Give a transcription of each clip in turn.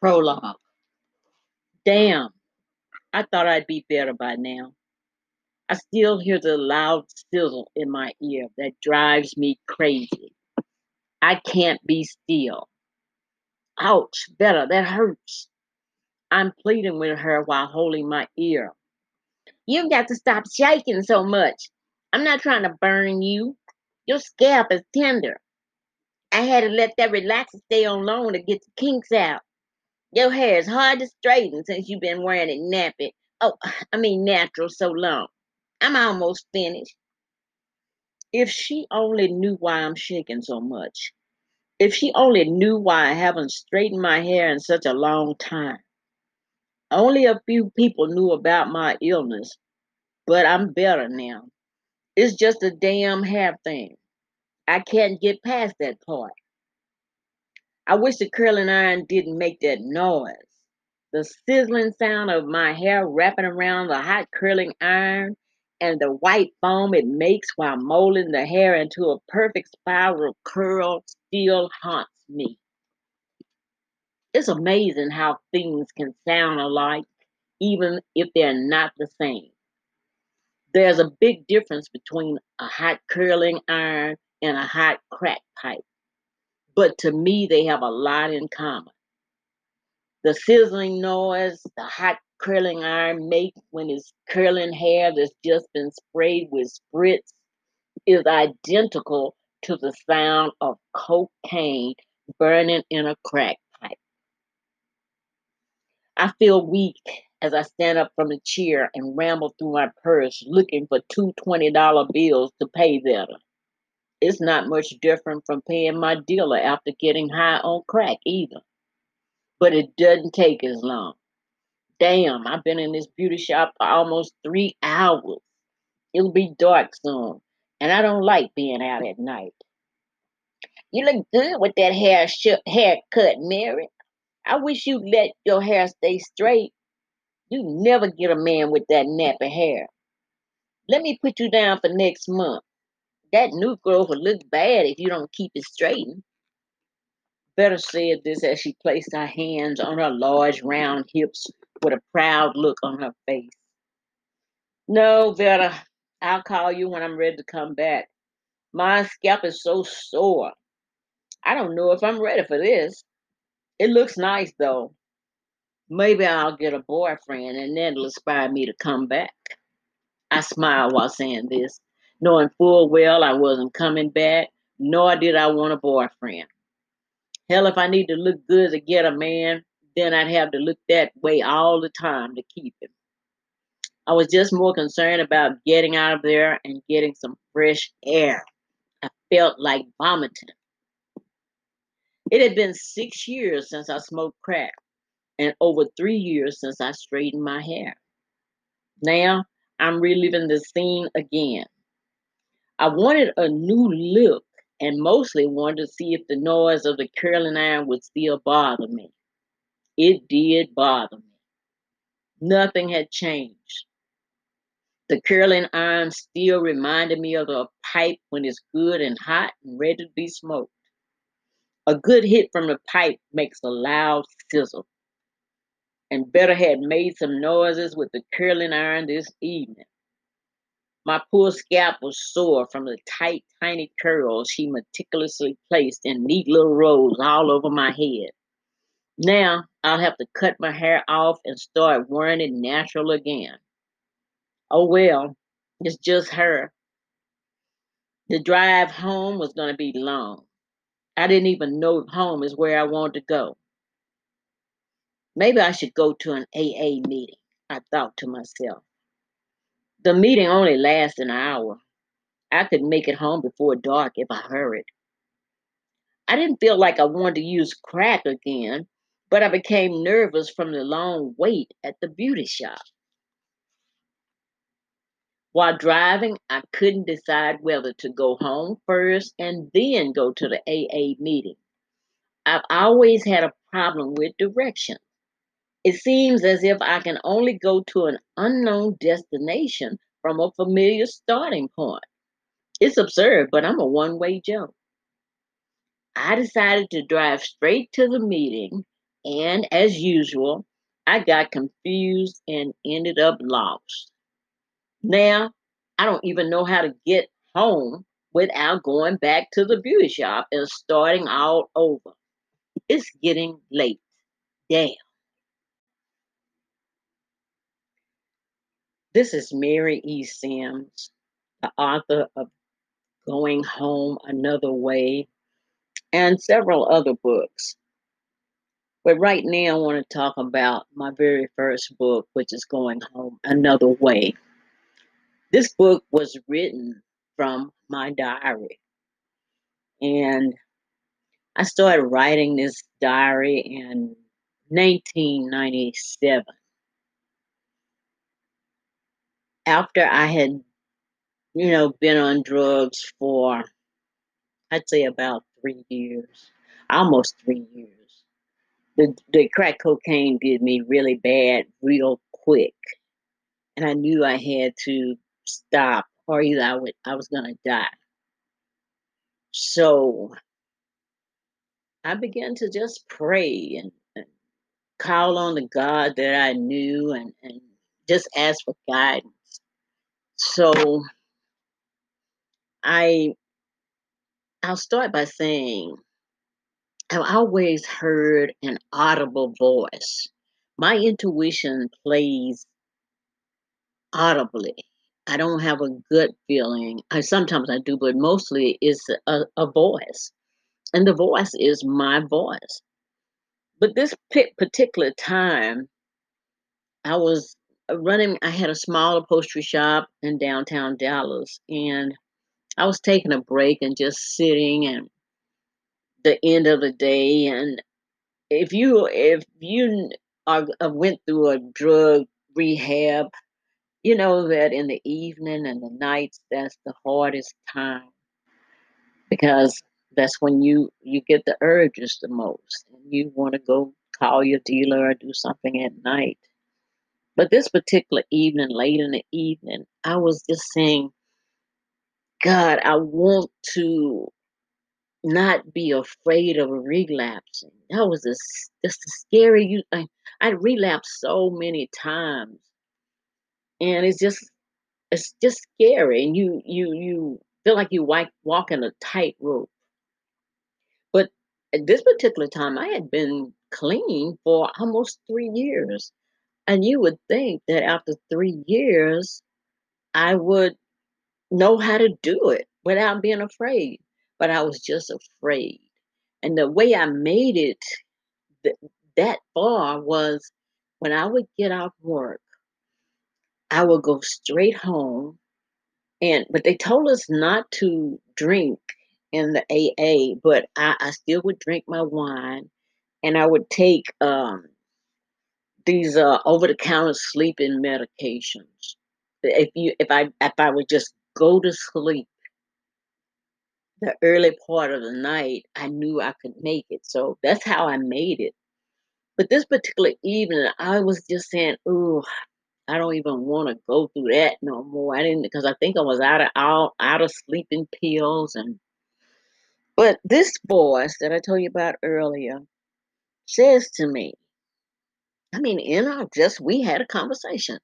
Prologue. Damn, I thought I'd be better by now. I still hear the loud sizzle in my ear that drives me crazy. I can't be still. Ouch, better, that hurts. I'm pleading with her while holding my ear. You've got to stop shaking so much. I'm not trying to burn you. Your scalp is tender. I had to let that relaxer stay on long to get the kinks out. Your hair is hard to straighten since you've been wearing it nappy. Oh, I mean natural so long. I'm almost finished. If she only knew why I'm shaking so much. If she only knew why I haven't straightened my hair in such a long time. Only a few people knew about my illness, but I'm better now. It's just a damn hair thing. I can't get past that part. I wish the curling iron didn't make that noise. The sizzling sound of my hair wrapping around the hot curling iron and the white foam it makes while molding the hair into a perfect spiral curl still haunts me. It's amazing how things can sound alike, even if they're not the same. There's a big difference between a hot curling iron and a hot crack pipe, but to me, they have a lot in common. The sizzling noise the hot curling iron makes when it's curling hair that's just been sprayed with spritz is identical to the sound of cocaine burning in a crack pipe. I feel weak as I stand up from the chair and ramble through my purse looking for two $20 bills to pay them. It's not much different from paying my dealer after getting high on crack either. But it doesn't take as long. Damn, I've been in this beauty shop for almost three hours. It'll be dark soon, and I don't like being out at night. You look good with that hair sh- haircut, Mary. I wish you'd let your hair stay straight. You never get a man with that nappy hair. Let me put you down for next month. That new growth will look bad if you don't keep it straightened. Better said this as she placed her hands on her large round hips with a proud look on her face. No, Vera, I'll call you when I'm ready to come back. My scalp is so sore. I don't know if I'm ready for this. It looks nice though. Maybe I'll get a boyfriend and then it'll inspire me to come back. I smiled while saying this, knowing full well I wasn't coming back, nor did I want a boyfriend. Hell, if I need to look good to get a man, then I'd have to look that way all the time to keep him. I was just more concerned about getting out of there and getting some fresh air. I felt like vomiting. It had been six years since I smoked crack and over three years since I straightened my hair. Now I'm reliving the scene again. I wanted a new look and mostly wanted to see if the noise of the curling iron would still bother me. It did bother me. Nothing had changed. The curling iron still reminded me of a pipe when it's good and hot and ready to be smoked. A good hit from the pipe makes a loud sizzle. And Better had made some noises with the curling iron this evening. My poor scalp was sore from the tight, tiny curls she meticulously placed in neat little rows all over my head. Now I'll have to cut my hair off and start wearing it natural again. Oh well, it's just her. The drive home was going to be long. I didn't even know home is where I wanted to go. Maybe I should go to an AA meeting, I thought to myself. The meeting only lasts an hour. I could make it home before dark if I hurried. I didn't feel like I wanted to use crack again, but I became nervous from the long wait at the beauty shop. While driving, I couldn't decide whether to go home first and then go to the AA meeting. I've always had a problem with directions. It seems as if I can only go to an unknown destination from a familiar starting point. It's absurd, but I'm a one way jump. I decided to drive straight to the meeting And as usual, I got confused and ended up lost. Now, I don't even know how to get home without going back to the beauty shop and starting all over. It's getting late. Damn. This is Mary E. Sims, the author of Going Home Another Way and several other books. But right now, I want to talk about my very first book, which is Going Home Another Way. This book was written from my diary. And I started writing this diary in 1997. After I had, you know, been on drugs for, I'd say about three years, almost three years. The, the crack cocaine did me really bad real quick. And I knew I had to stop or either I would I was gonna die. So I began to just pray and, and call on the God that I knew and, and just ask for guidance. So I I'll start by saying I've always heard an audible voice. My intuition plays audibly. I don't have a gut feeling. I sometimes I do, but mostly it's a, a voice, and the voice is my voice. But this particular time, I was running. I had a small upholstery shop in downtown Dallas, and I was taking a break and just sitting and the end of the day. And if you if you are, uh, went through a drug rehab you know that in the evening and the nights that's the hardest time because that's when you you get the urges the most and you want to go call your dealer or do something at night but this particular evening late in the evening i was just saying god i want to not be afraid of relapsing. That was just, just a scary you I, i relapsed so many times. And it's just it's just scary and you you you feel like you walk walking a tightrope. But at this particular time i had been clean for almost three years and you would think that after three years i would know how to do it without being afraid but i was just afraid. And the way i made it th- that far was when i would get off work I would go straight home and but they told us not to drink in the AA, but I, I still would drink my wine and I would take um these uh over the counter sleeping medications. If you if I if I would just go to sleep the early part of the night, I knew I could make it. So that's how I made it. But this particular evening, I was just saying, "Ooh, I don't even want to go through that no more. I didn't because I think I was out of out, out of sleeping pills and but this voice that I told you about earlier says to me, I mean, in our just we had a conversation.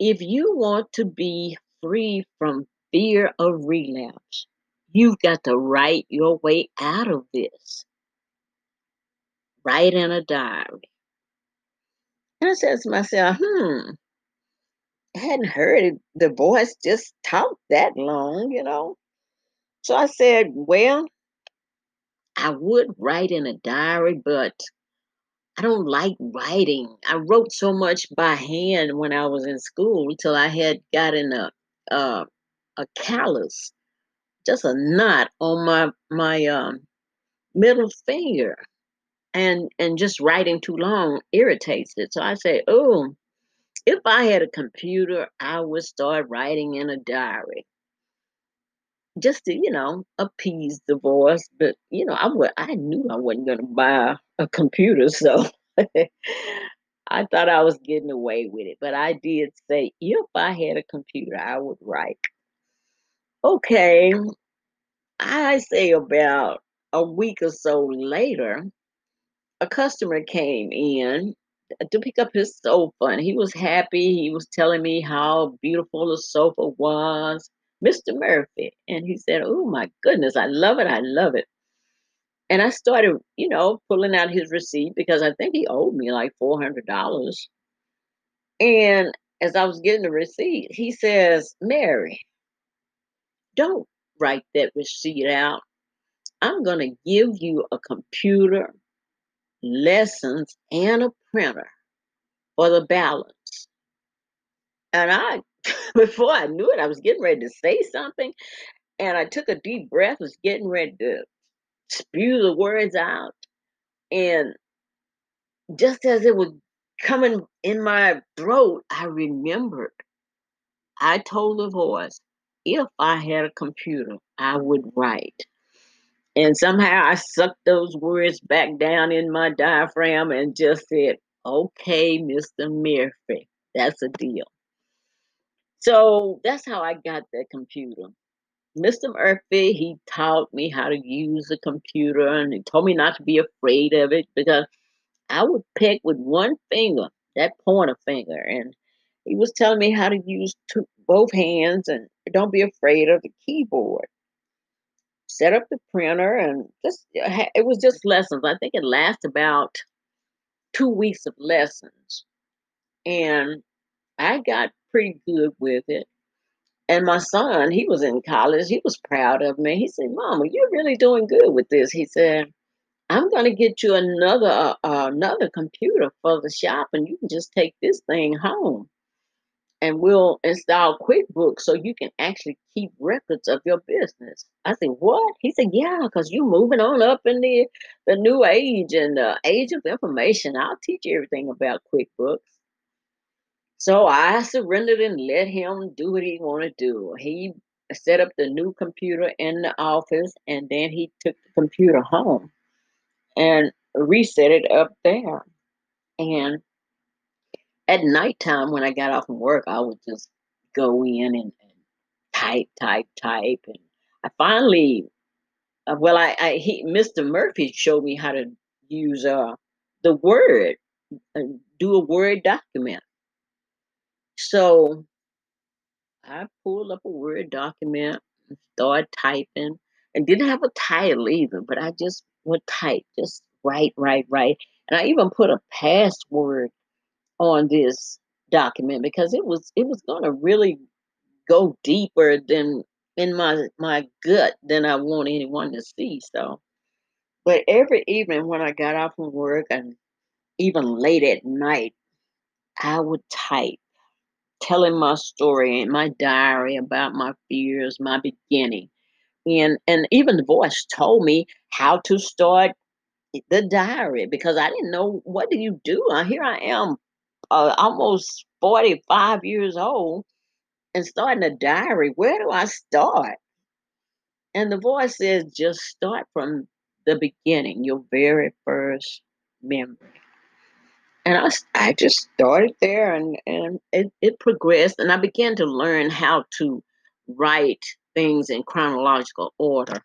If you want to be free from fear of relapse, you've got to write your way out of this. Write in a diary. And I said to myself, hmm, I hadn't heard the voice just talk that long, you know. So I said, well, I would write in a diary, but I don't like writing. I wrote so much by hand when I was in school until I had gotten a uh, a callus, just a knot on my my um, middle finger, and and just writing too long irritates it. So I say, oh, if I had a computer, I would start writing in a diary. Just to, you know, appease the voice. But, you know, I would I knew I wasn't gonna buy a computer, so I thought I was getting away with it. But I did say if I had a computer, I would write. Okay. I say about a week or so later, a customer came in uh, to pick up his sofa and he was happy. He was telling me how beautiful the sofa was, Mr. Murphy. And he said, Oh my goodness, I love it. I love it. And I started, you know, pulling out his receipt because I think he owed me like $400. And as I was getting the receipt, he says, Mary, don't write that receipt out. I'm going to give you a computer, lessons, and a printer for the balance. And I, before I knew it, I was getting ready to say something. And I took a deep breath, was getting ready to spew the words out. And just as it was coming in my throat, I remembered. I told the voice, if I had a computer, I would write. And somehow I sucked those words back down in my diaphragm and just said, okay, Mr. Murphy, that's a deal. So that's how I got that computer. Mr. Murphy, he taught me how to use a computer and he told me not to be afraid of it because I would pick with one finger, that pointer finger, and he was telling me how to use two, both hands and don't be afraid of the keyboard. Set up the printer and just it was just lessons. I think it lasted about two weeks of lessons, and I got pretty good with it. And my son, he was in college. He was proud of me. He said, "Mama, you're really doing good with this." He said, "I'm going to get you another uh, uh, another computer for the shop, and you can just take this thing home, and we'll install QuickBooks so you can actually keep records of your business." I said, "What?" He said, "Yeah, because you're moving on up in the the new age and the age of information. I'll teach you everything about QuickBooks." So I surrendered and let him do what he wanted to do. He set up the new computer in the office and then he took the computer home and reset it up there. And at nighttime when I got off from work, I would just go in and, and type, type, type. And I finally, uh, well, I, I he Mr. Murphy showed me how to use uh the Word, uh, do a Word document. So I pulled up a Word document and started typing and didn't have a title either, but I just would type, just write, write, write. And I even put a password on this document because it was it was gonna really go deeper than in my my gut than I want anyone to see. So but every evening when I got off from work and even late at night, I would type telling my story and my diary about my fears, my beginning. And and even the voice told me how to start the diary because I didn't know what do you do. Here I am, uh, almost forty five years old, and starting a diary. Where do I start? And the voice says, just start from the beginning, your very first memory and I, I just started there and, and it, it progressed and I began to learn how to write things in chronological order.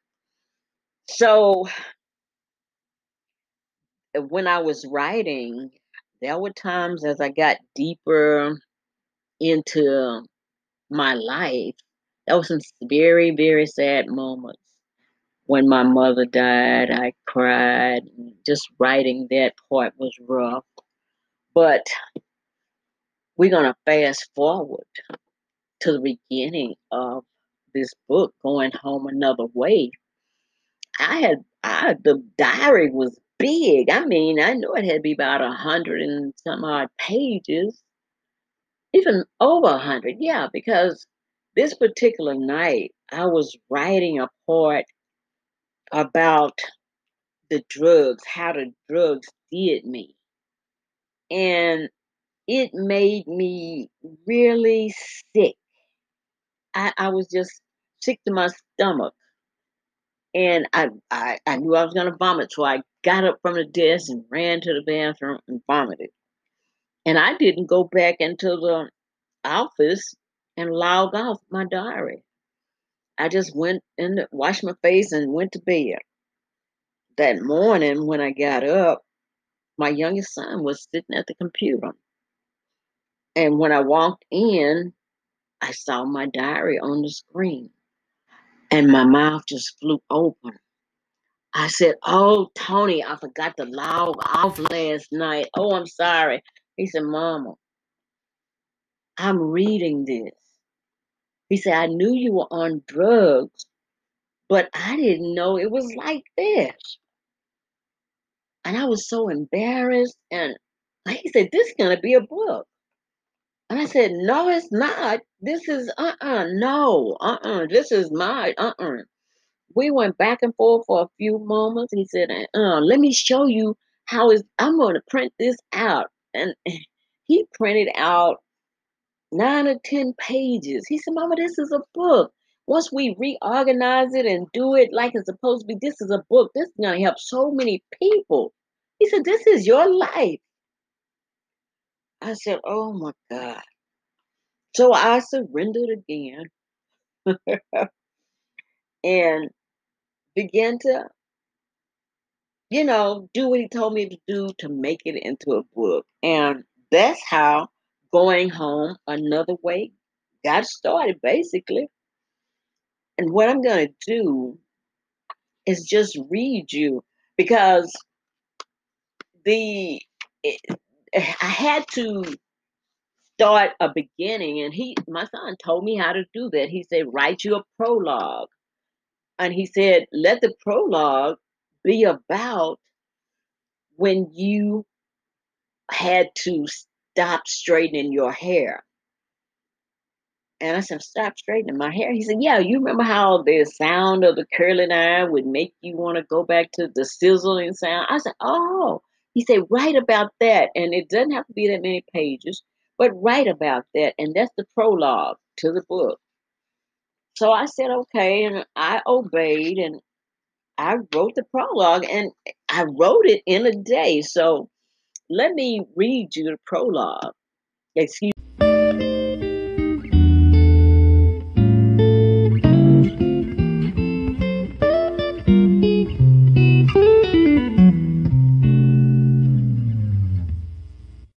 So uh, when I was writing, there were times as I got deeper into my life, there were some very, very sad moments. When my mother died, I cried. Just writing that part was rough. But we're going to fast forward to the beginning of this book, Going Home Another Way. I had, I, the diary was big. I mean, I know it had to be about a hundred and some odd pages, even over a hundred. Yeah, because this particular night I was writing a part about the drugs, how the drugs did me. And it made me really sick. I, I was just sick to my stomach. And I, I, I knew I was going to vomit. So I got up from the desk and ran to the bathroom and vomited. And I didn't go back into the office and log off my diary. I just went and washed my face and went to bed. That morning when I got up, my youngest son was sitting at the computer. And when I walked in, I saw my diary on the screen. And my mouth just flew open. I said, Oh, Tony, I forgot to log off last night. Oh, I'm sorry. He said, Mama, I'm reading this. He said, I knew you were on drugs, but I didn't know it was like this. And I was so embarrassed. And he said, This is going to be a book. And I said, No, it's not. This is, uh uh-uh, uh, no, uh uh-uh, uh, this is my, uh uh-uh. uh we went back and forth for a few moments. He said, uh, let me show you how is I'm going to print this out. And he printed out nine or 10 pages. He said, Mama, this is a book. Once we reorganize it and do it like it's supposed to be, this is a book. This is going to help so many people. He said, This is your life. I said, Oh my God. So I surrendered again. and began to, you know, do what he told me to do to make it into a book. And that's how going home another way got started, basically. And what I'm going to do is just read you because the it, I had to start a beginning and he my son told me how to do that. He said write you a prologue and he said, let the prologue be about when you had to stop straightening your hair. And I said, stop straightening my hair. He said, yeah, you remember how the sound of the curling iron would make you want to go back to the sizzling sound? I said, oh. He said, write about that. And it doesn't have to be that many pages, but write about that. And that's the prologue to the book. So I said, okay, and I obeyed and I wrote the prologue and I wrote it in a day. So let me read you the prologue. Excuse